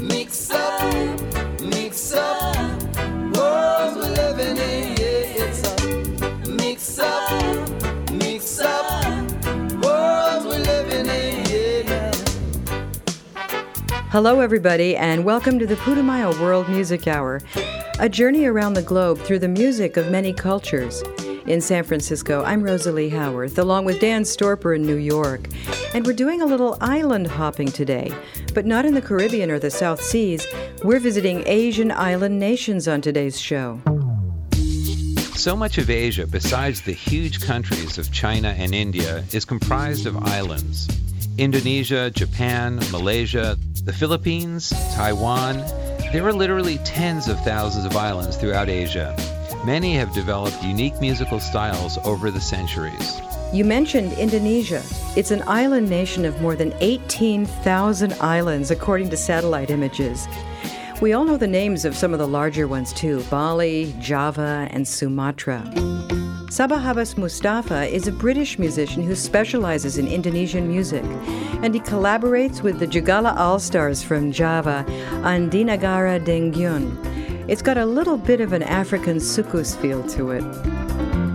Mix up, mix up, world we're living in. Yeah, it's a mix up, mix up, world we're living in. Yeah. Hello, everybody, and welcome to the Putumayo World Music Hour, a journey around the globe through the music of many cultures. In San Francisco, I'm Rosalie Howarth, along with Dan Storper in New York. And we're doing a little island hopping today, but not in the Caribbean or the South Seas. We're visiting Asian island nations on today's show. So much of Asia, besides the huge countries of China and India, is comprised of islands. Indonesia, Japan, Malaysia, the Philippines, Taiwan. There are literally tens of thousands of islands throughout Asia. Many have developed unique musical styles over the centuries. You mentioned Indonesia. It's an island nation of more than 18,000 islands, according to satellite images. We all know the names of some of the larger ones too Bali, Java, and Sumatra. Sabah Habas Mustapha is a British musician who specializes in Indonesian music, and he collaborates with the Jugala All Stars from Java on Di Nagara Deungeun. It's got a little bit of an African soukous feel to it.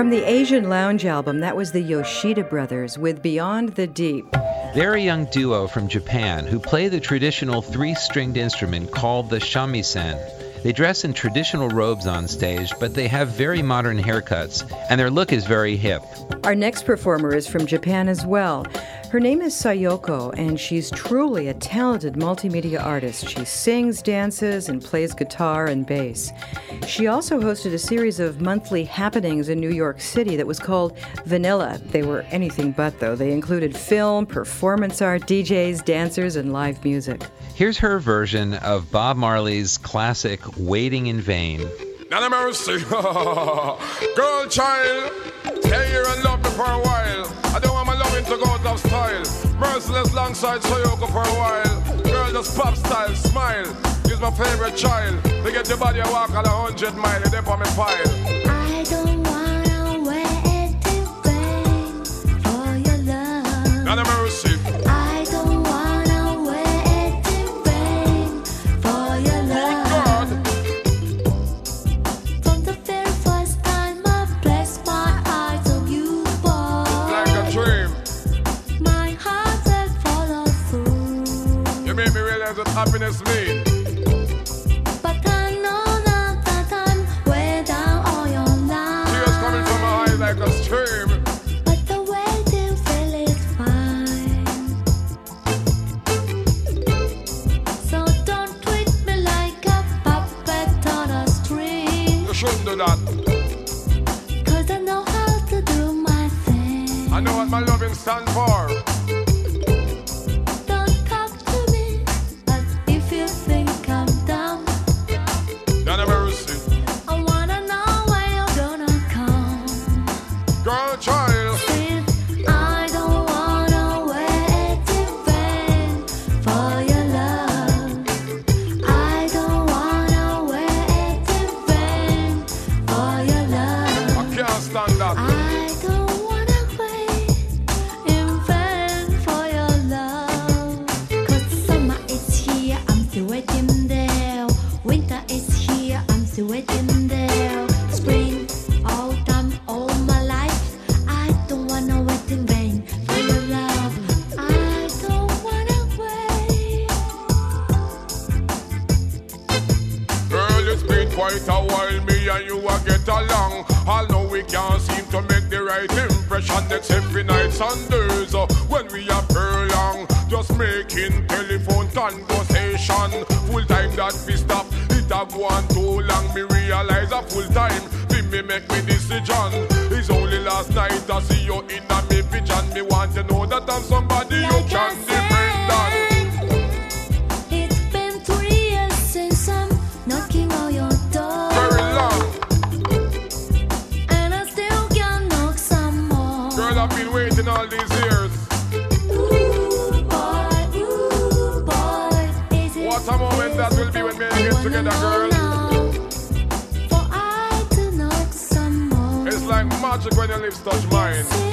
From the Asian Lounge album, that was the Yoshida Brothers with Beyond the Deep. They're a young duo from Japan who play the traditional three stringed instrument called the shamisen. They dress in traditional robes on stage, but they have very modern haircuts, and their look is very hip. Our next performer is from Japan as well. Her name is Sayoko, and she's truly a talented multimedia artist. She sings, dances, and plays guitar and bass. She also hosted a series of monthly happenings in New York City that was called Vanilla. They were anything but, though. They included film, performance art, DJs, dancers, and live music. Here's her version of Bob Marley's classic Waiting in Vain. None of mercy. Girl, child, stay here and love me for a while. I don't want my to go out of style. Merciless alongside Soyoko for a while. Girl, just pop style, smile. He's my favorite child. They get your body a walk on a hundred mile. They on me file. I don't wanna happiness means. Next every night Sundays uh, when we are long, just making telephone conversation. Full time that we stop, it a go on too long. Me realize a full time, be me make me decision. It's only last night I see you in a me vision. Me want to know that I'm somebody you can waves touch mine.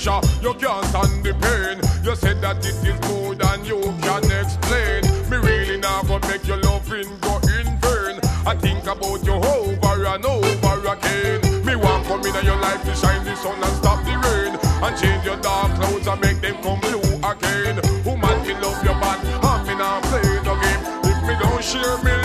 Pressure, you can't stand the pain. You said that it is more than you can explain. Me really not gonna make your loving go in vain. I think about you over and over again. Me want come in your life to shine the sun and stop the rain. And change your dark clouds and make them come blue again. Woman, me love your bad, and me not play no game. If me don't share me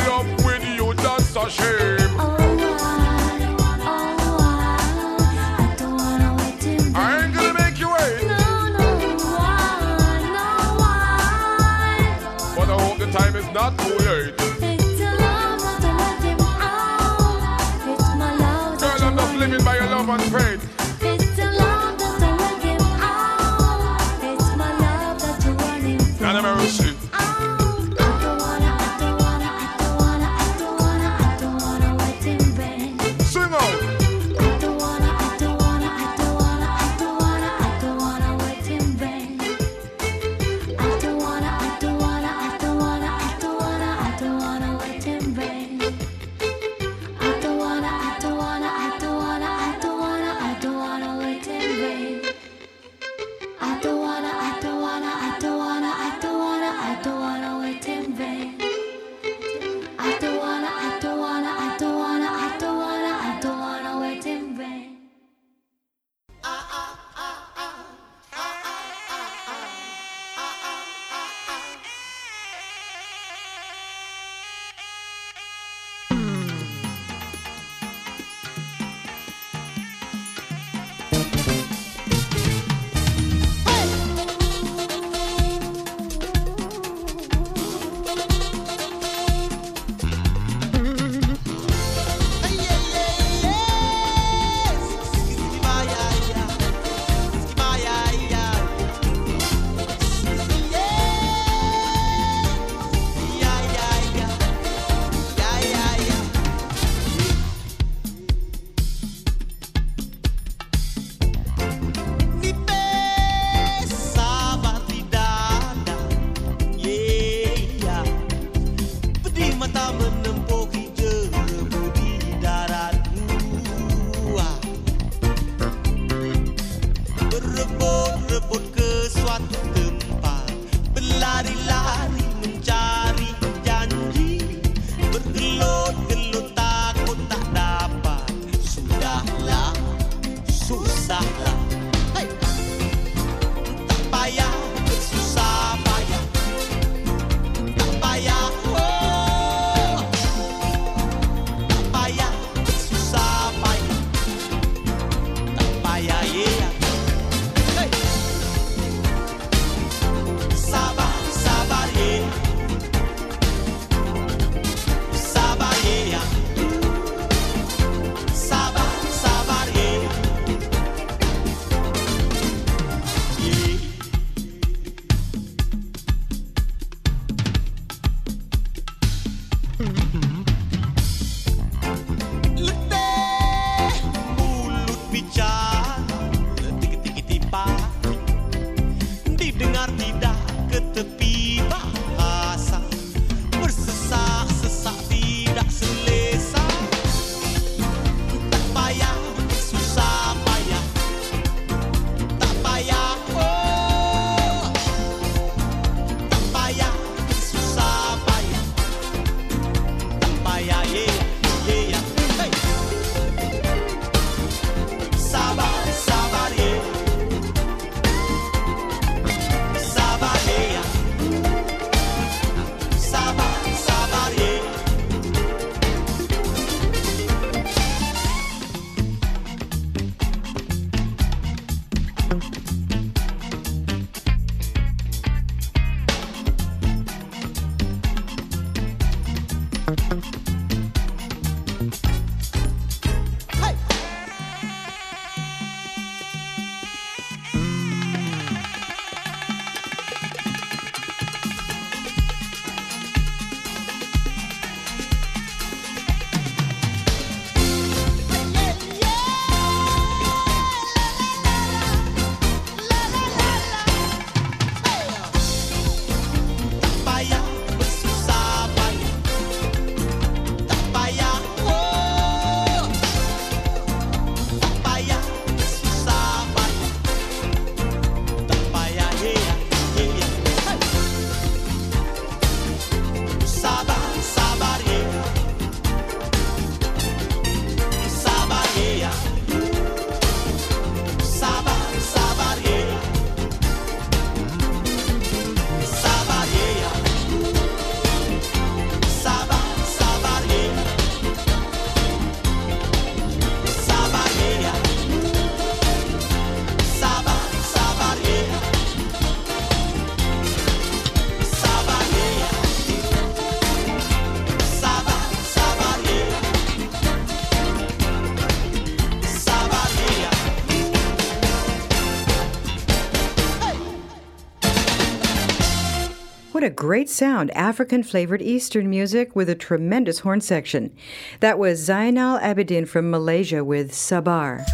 a great sound, African flavored Eastern music with a tremendous horn section. That was Zainal Abidin from Malaysia with Sabar.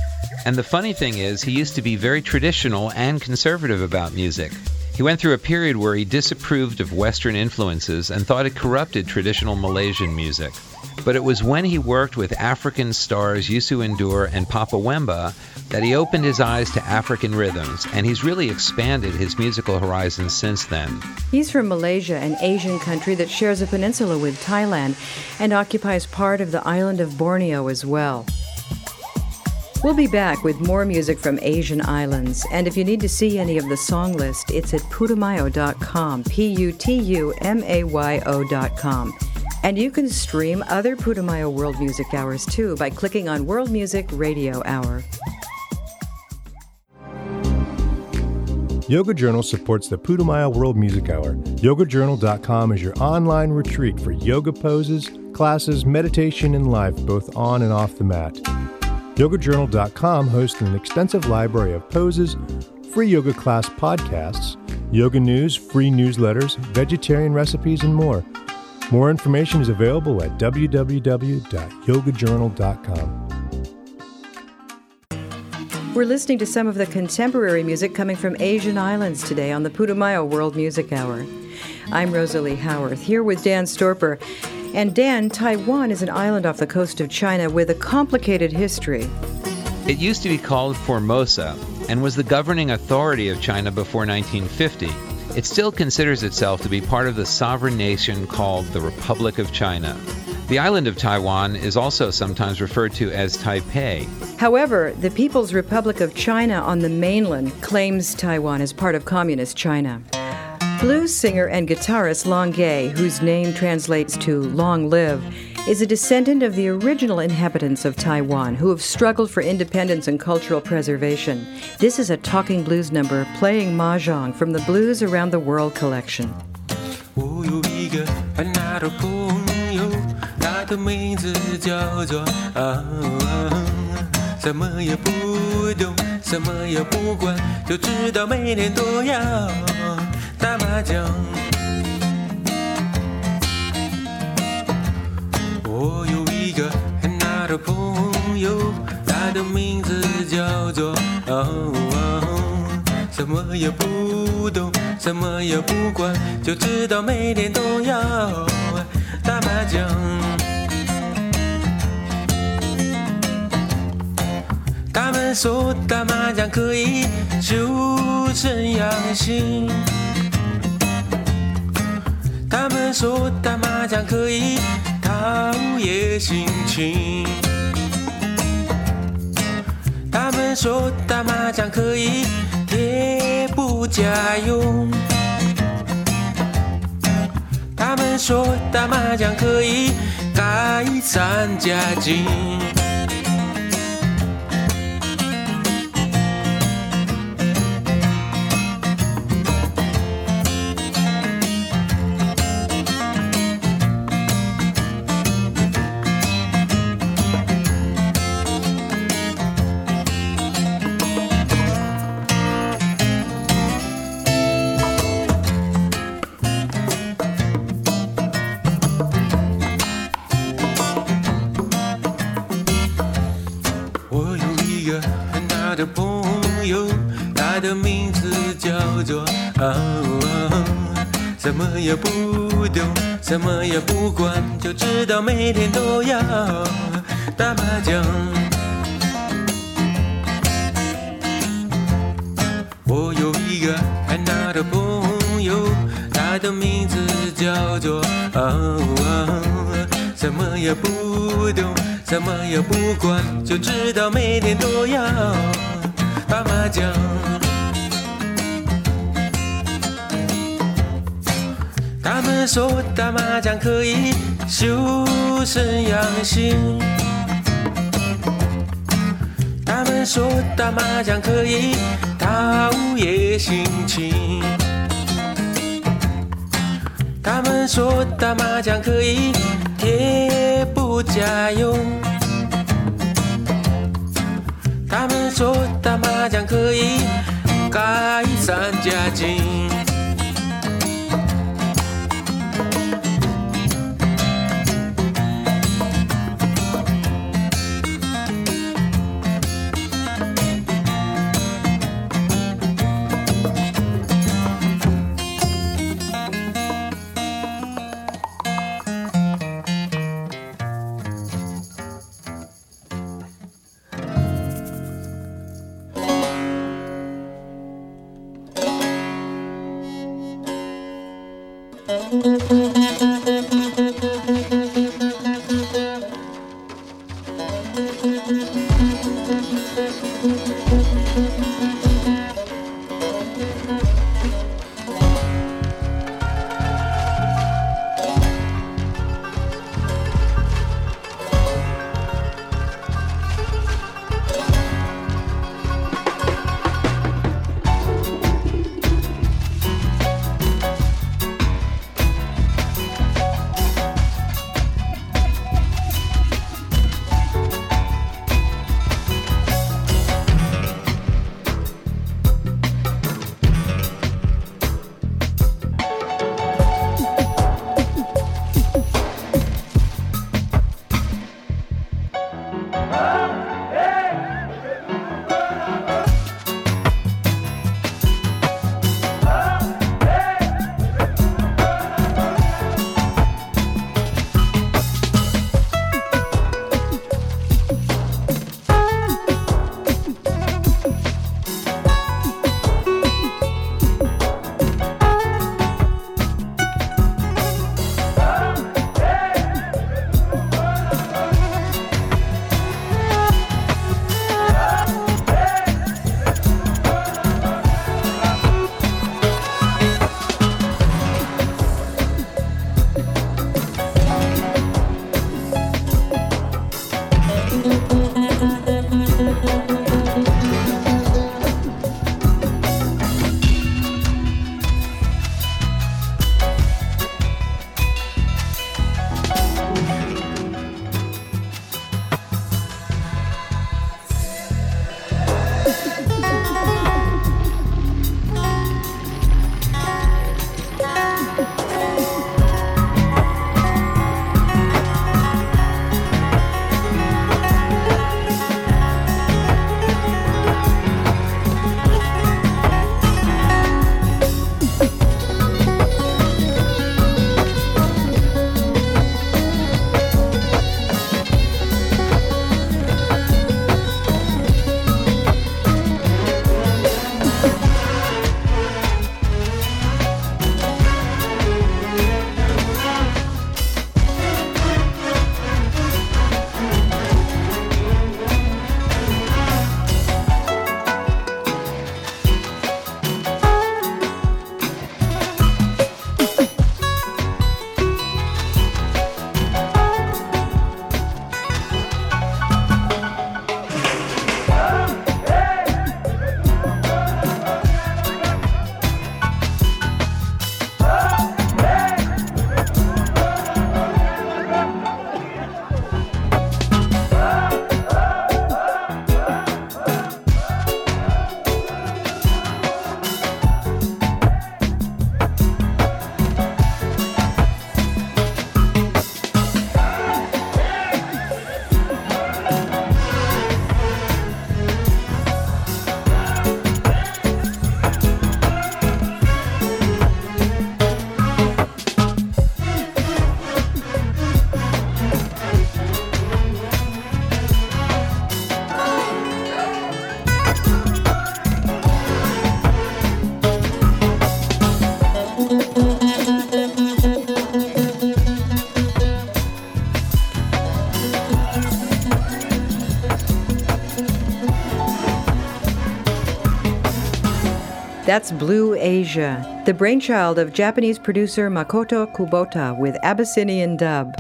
And the funny thing is, he used to be very traditional and conservative about music. He went through a period where he disapproved of Western influences and thought it corrupted traditional Malaysian music. But it was when he worked with African stars Youssou N'Dour and Papa Wemba that he opened his eyes to African rhythms, and he's really expanded his musical horizons since then. He's from Malaysia, an Asian country that shares a peninsula with Thailand and occupies part of the island of Borneo as well. We'll be back with more music from Asian islands, and if you need to see any of the song list, it's at putumayo.com, P U T U M A Y O.com. And you can stream other Putumayo World Music Hours too by clicking on World Music Radio Hour. Yoga Journal supports the Putumayo World Music Hour. YogaJournal.com is your online retreat for yoga poses, classes, meditation, and life, both on and off the mat. YogaJournal.com hosts an extensive library of poses, free yoga class podcasts, yoga news, free newsletters, vegetarian recipes, and more. More information is available at www.yogajournal.com. We're listening to some of the contemporary music coming from Asian islands today on the Putumayo World Music Hour. I'm Rosalie Howarth, here with Dan Storper. And Dan, Taiwan is an island off the coast of China with a complicated history. It used to be called Formosa and was the governing authority of China before 1950. It still considers itself to be part of the sovereign nation called the Republic of China. The island of Taiwan is also sometimes referred to as Taipei. However, the People's Republic of China on the mainland claims Taiwan as part of Communist China. Blues singer and guitarist Long-ge, whose name translates to long live, is a descendant of the original inhabitants of Taiwan who have struggled for independence and cultural preservation. This is a talking blues number playing mahjong from the Blues Around the World collection. 我有一个很大的朋友，他的名字叫做啊，什么也不懂，什么也不管，就知道每天都要打麻将。 我有一个很大的朋友，他的名字叫做哦，什么也不懂，什么也不管，就知道每天都要打麻将。他们说打麻将可以修身养性，他们说打麻将可以陶冶心情，他们说打麻将可以贴补家用，他们说打麻将可以改善家境。的朋友，他的名字叫做啊，什么也不懂，什么也不管，就知道每天都要打麻将。我有一个很大的朋友，他的名字叫做啊，什么也不懂，什么也不管，就知道每天都要麻将。他们说打麻将可以修身养性，他们说打麻将可以陶冶心情，他们说打麻将可以贴补家用，他们说打麻将可以改善家境。That's Blue Asia, the brainchild of Japanese producer Makoto Kubota with Abyssinian dub.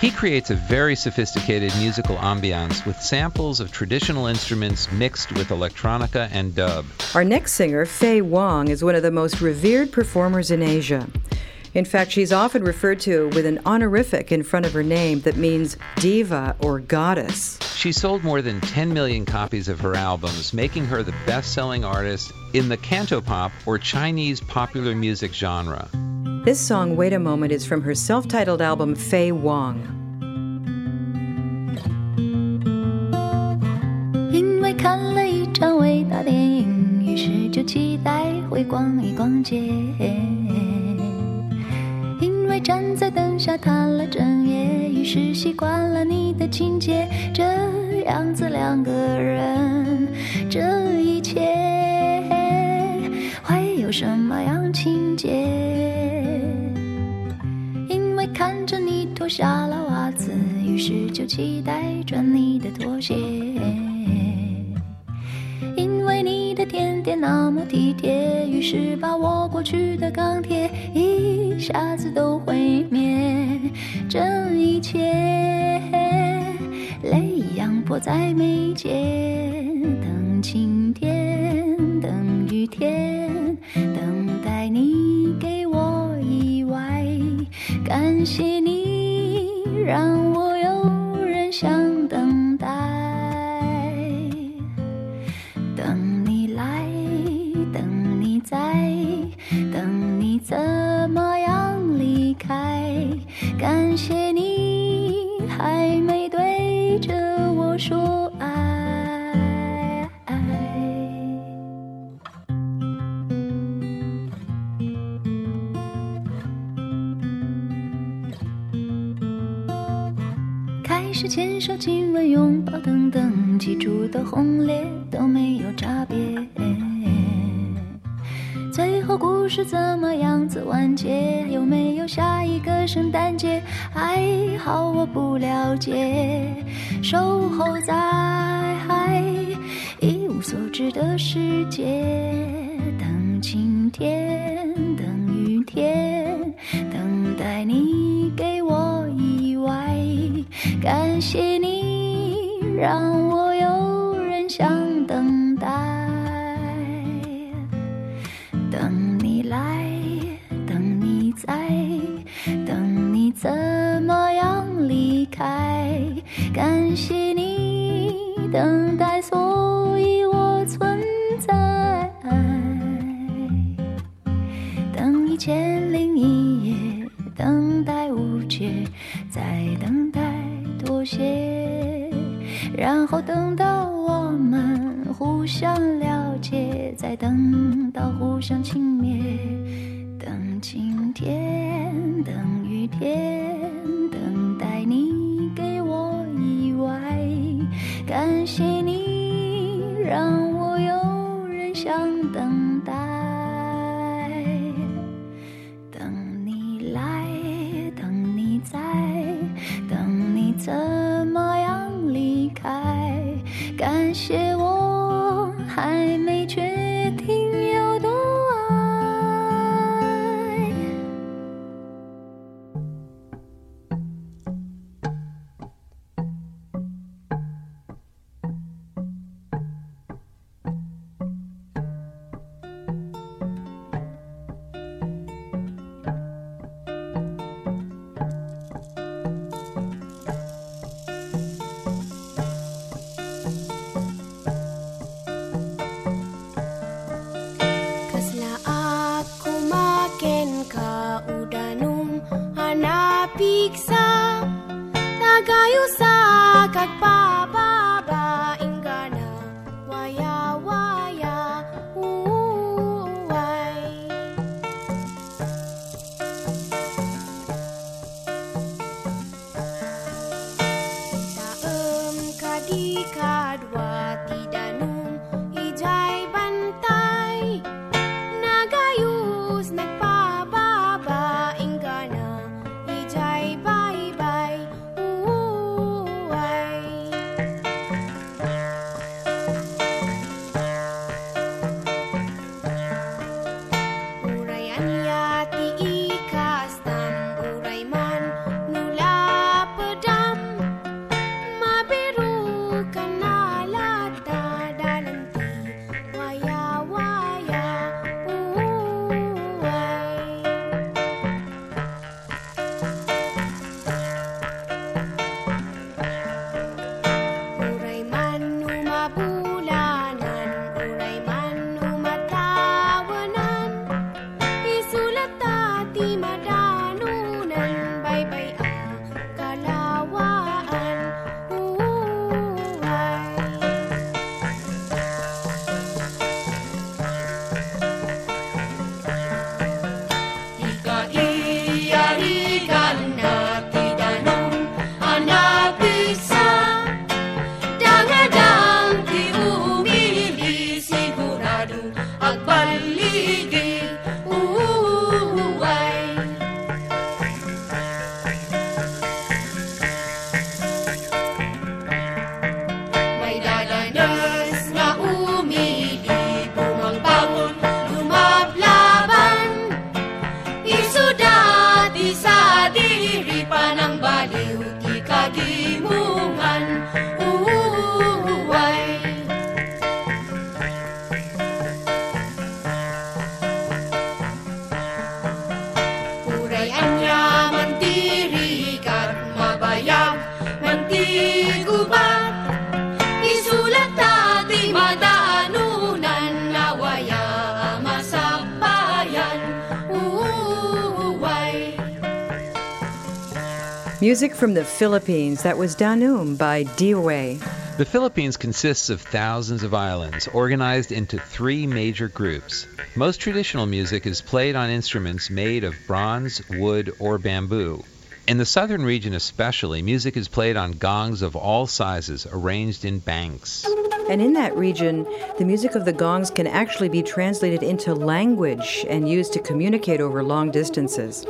He creates a very sophisticated musical ambiance with samples of traditional instruments mixed with electronica and dub. Our next singer, Faye Wong, is one of the most revered performers in Asia. In fact, she's often referred to with an honorific in front of her name that means diva or goddess. She sold more than 10 million copies of her albums, making her the best selling artist in the cantopop or Chinese popular music genre. This song, Wait a Moment, is from her self titled album, Faye Wong. 因为看了一场伟大电影，于是就期待会逛一逛街。因为站在灯下谈了整夜，于是习惯了你的情节。这样子两个人，这一切会有什么样情节？因为看着你脱下了袜子，于是就期待穿你的拖鞋。点点那么体贴，于是把我过去的钢铁一下子都毁灭。这一切泪一样迫在眉间，等晴天，等雨天，等待你给我意外。感谢你让我有人想等待。感谢你还没对着我说爱。开始牵手、亲吻、拥抱等等，起初的轰烈都没有差别。最后故事怎么样子完结？有没有下一个圣诞节？还好我不了解，守候在一无所知的世界，等晴天，等雨天，等待你给我意外。感谢你让来，等你在，等你怎么样离开？感谢我还 from the Philippines. That was Danum by Diway. The Philippines consists of thousands of islands organized into three major groups. Most traditional music is played on instruments made of bronze, wood, or bamboo. In the southern region especially, music is played on gongs of all sizes arranged in banks. And in that region, the music of the gongs can actually be translated into language and used to communicate over long distances.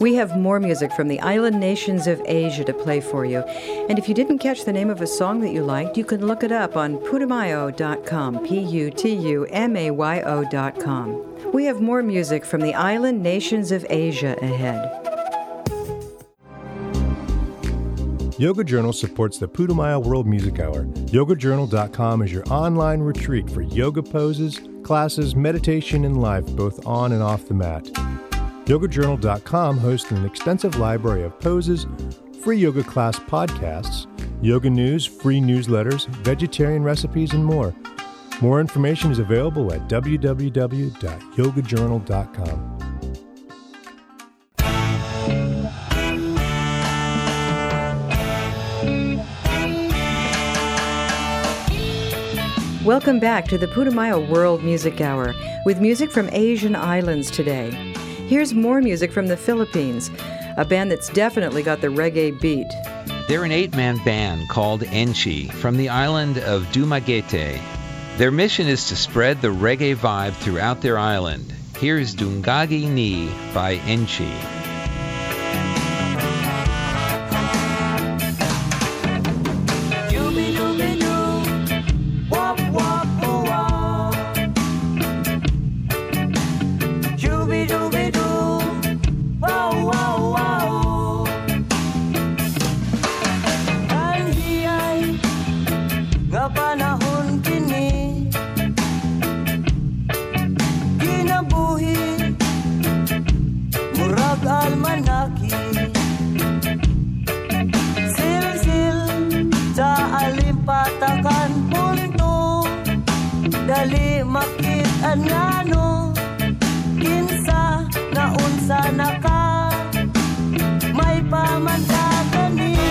We have more music from the island nations of Asia to play for you. And if you didn't catch the name of a song that you liked, you can look it up on putumayo.com, P U T U M A Y O.com. We have more music from the island nations of Asia ahead. Yoga Journal supports the Putumayo World Music Hour. YogaJournal.com is your online retreat for yoga poses, classes, meditation, and life, both on and off the mat. YogaJournal.com hosts an extensive library of poses, free yoga class podcasts, yoga news, free newsletters, vegetarian recipes, and more. More information is available at www.yogajournal.com. Welcome back to the Putumayo World Music Hour with music from Asian islands today. Here's more music from the Philippines, a band that's definitely got the reggae beat. They're an eight man band called Enchi from the island of Dumaguete. Their mission is to spread the reggae vibe throughout their island. Here's Dungagi Ni by Enchi. Alimpatakan punto Dali makit anyano Kinsa na unsa na ka. May pamantaganihan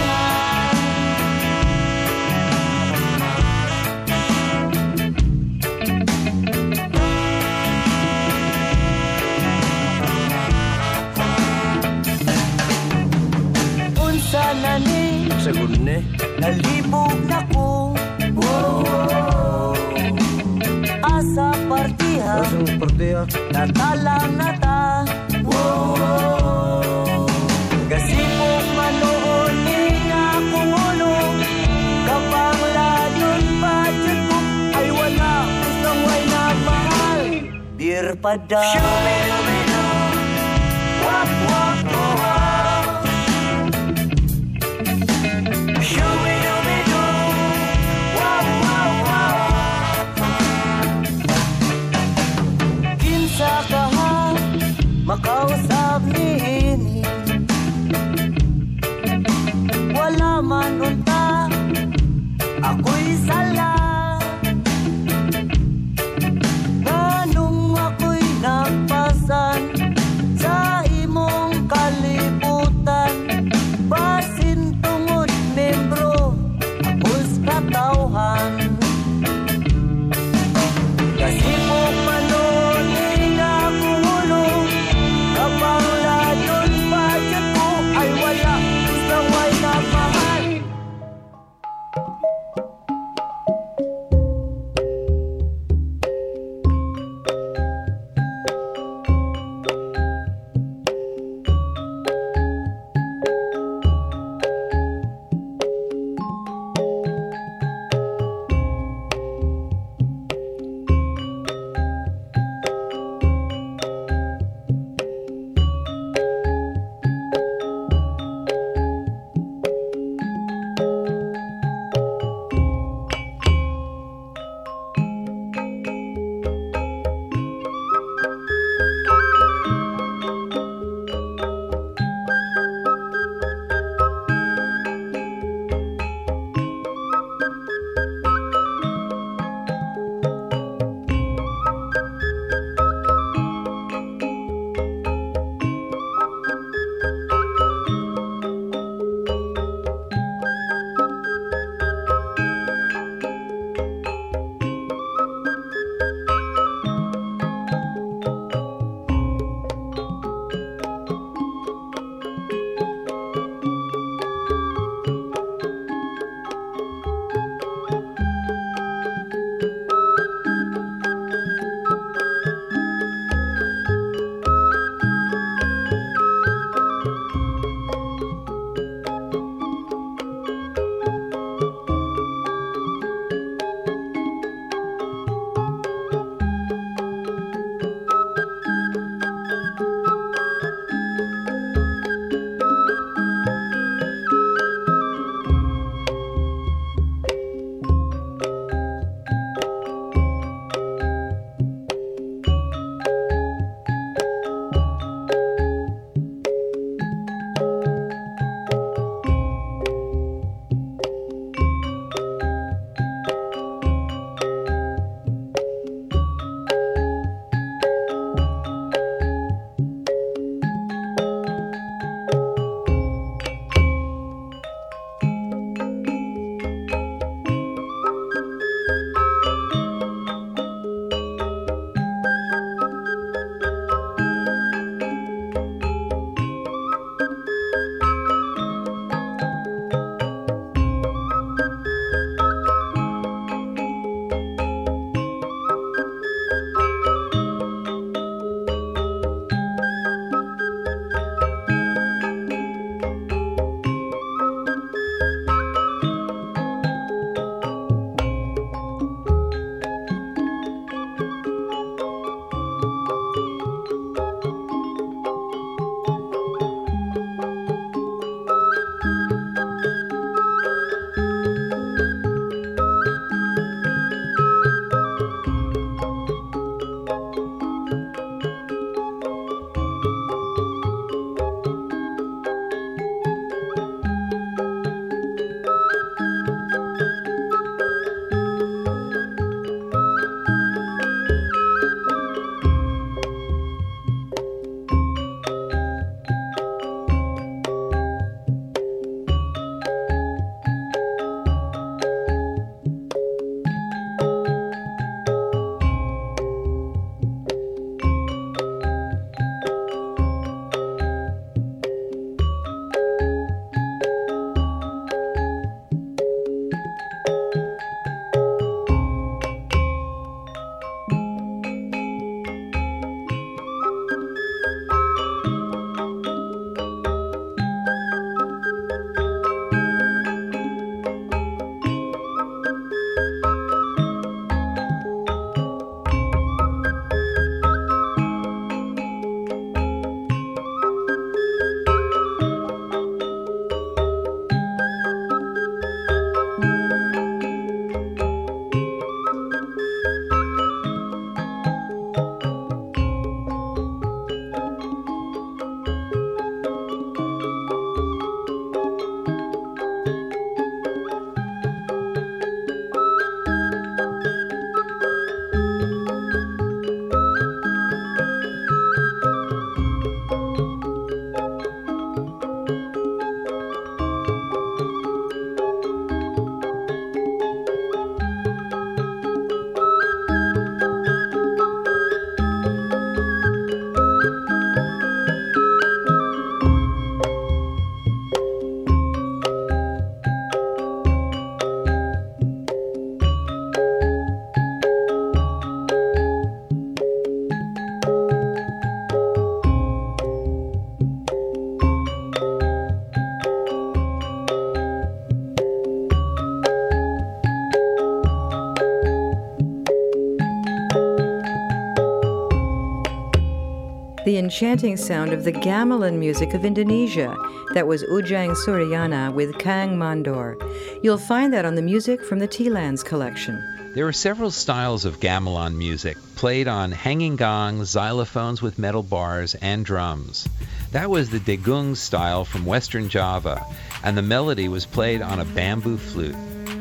unsa na ni? Sagun ne. nalibog na sportiva Natalangata Whoa, whoa. Kasi kung manoon Hinga kong ulo Kapang layon Budget ko ay wala Gustong na pa daw Show me enchanting sound of the gamelan music of Indonesia. That was Ujang Suryana with Kang Mandor. You'll find that on the music from the Tealands collection. There are several styles of gamelan music, played on hanging gongs, xylophones with metal bars, and drums. That was the Degung style from Western Java, and the melody was played on a bamboo flute.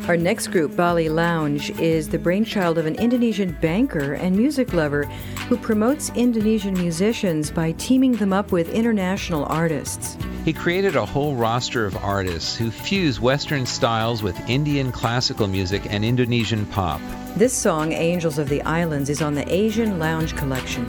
Our next group, Bali Lounge, is the brainchild of an Indonesian banker and music lover who promotes Indonesian musicians by teaming them up with international artists. He created a whole roster of artists who fuse Western styles with Indian classical music and Indonesian pop. This song, Angels of the Islands, is on the Asian Lounge collection.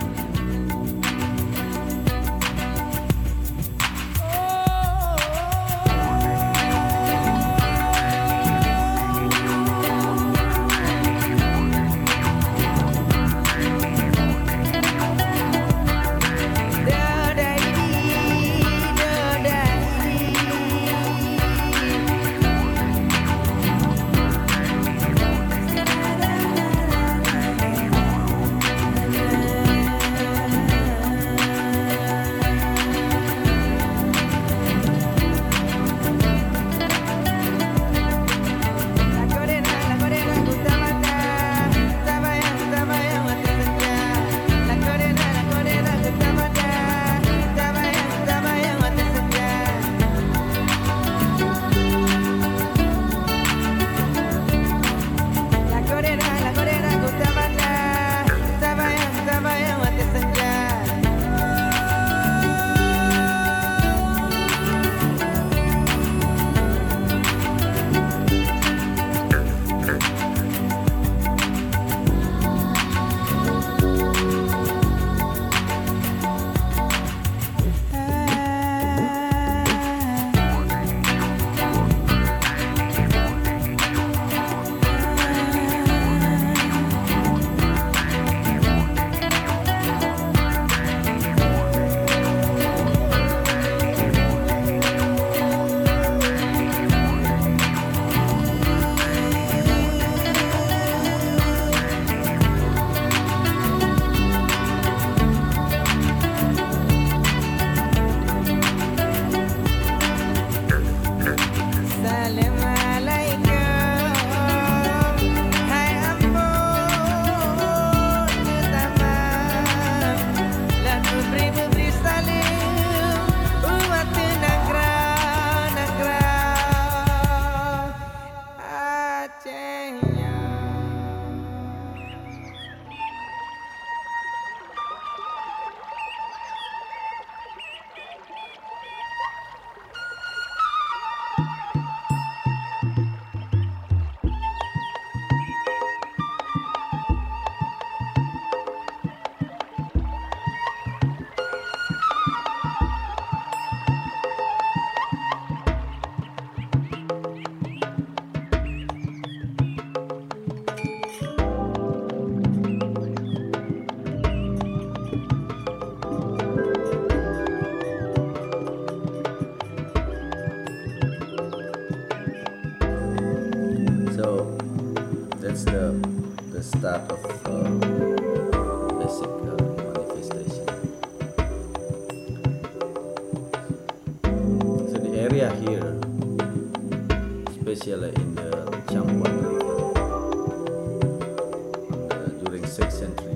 6 and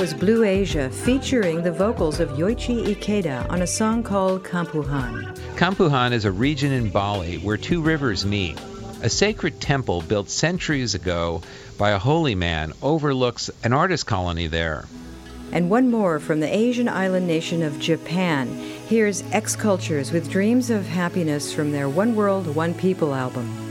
was Blue Asia featuring the vocals of Yoichi Ikeda on a song called Campuhan. Campuhan is a region in Bali where two rivers meet. A sacred temple built centuries ago by a holy man overlooks an artist colony there. And one more from the Asian island nation of Japan. Here's Xcultures with Dreams of Happiness from their One World, One People album.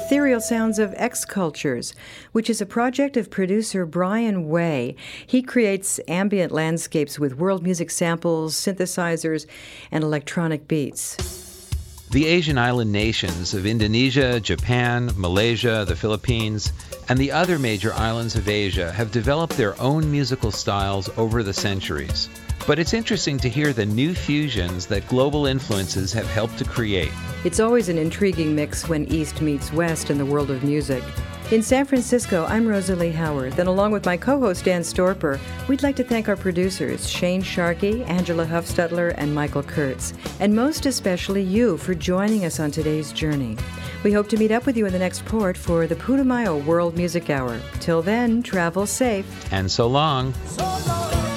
Ethereal Sounds of Xcultures, which is a project of producer Brian Way. He creates ambient landscapes with world music samples, synthesizers, and electronic beats. The Asian island nations of Indonesia, Japan, Malaysia, the Philippines, and the other major islands of Asia have developed their own musical styles over the centuries. But it's interesting to hear the new fusions that global influences have helped to create. It's always an intriguing mix when East meets West in the world of music. In San Francisco, I'm Rosalie Howard. Then, along with my co host Dan Storper, we'd like to thank our producers, Shane Sharkey, Angela Huffstutler, and Michael Kurtz, and most especially you for joining us on today's journey. We hope to meet up with you in the next port for the Putumayo World Music Hour. Till then, travel safe. And so long. So long.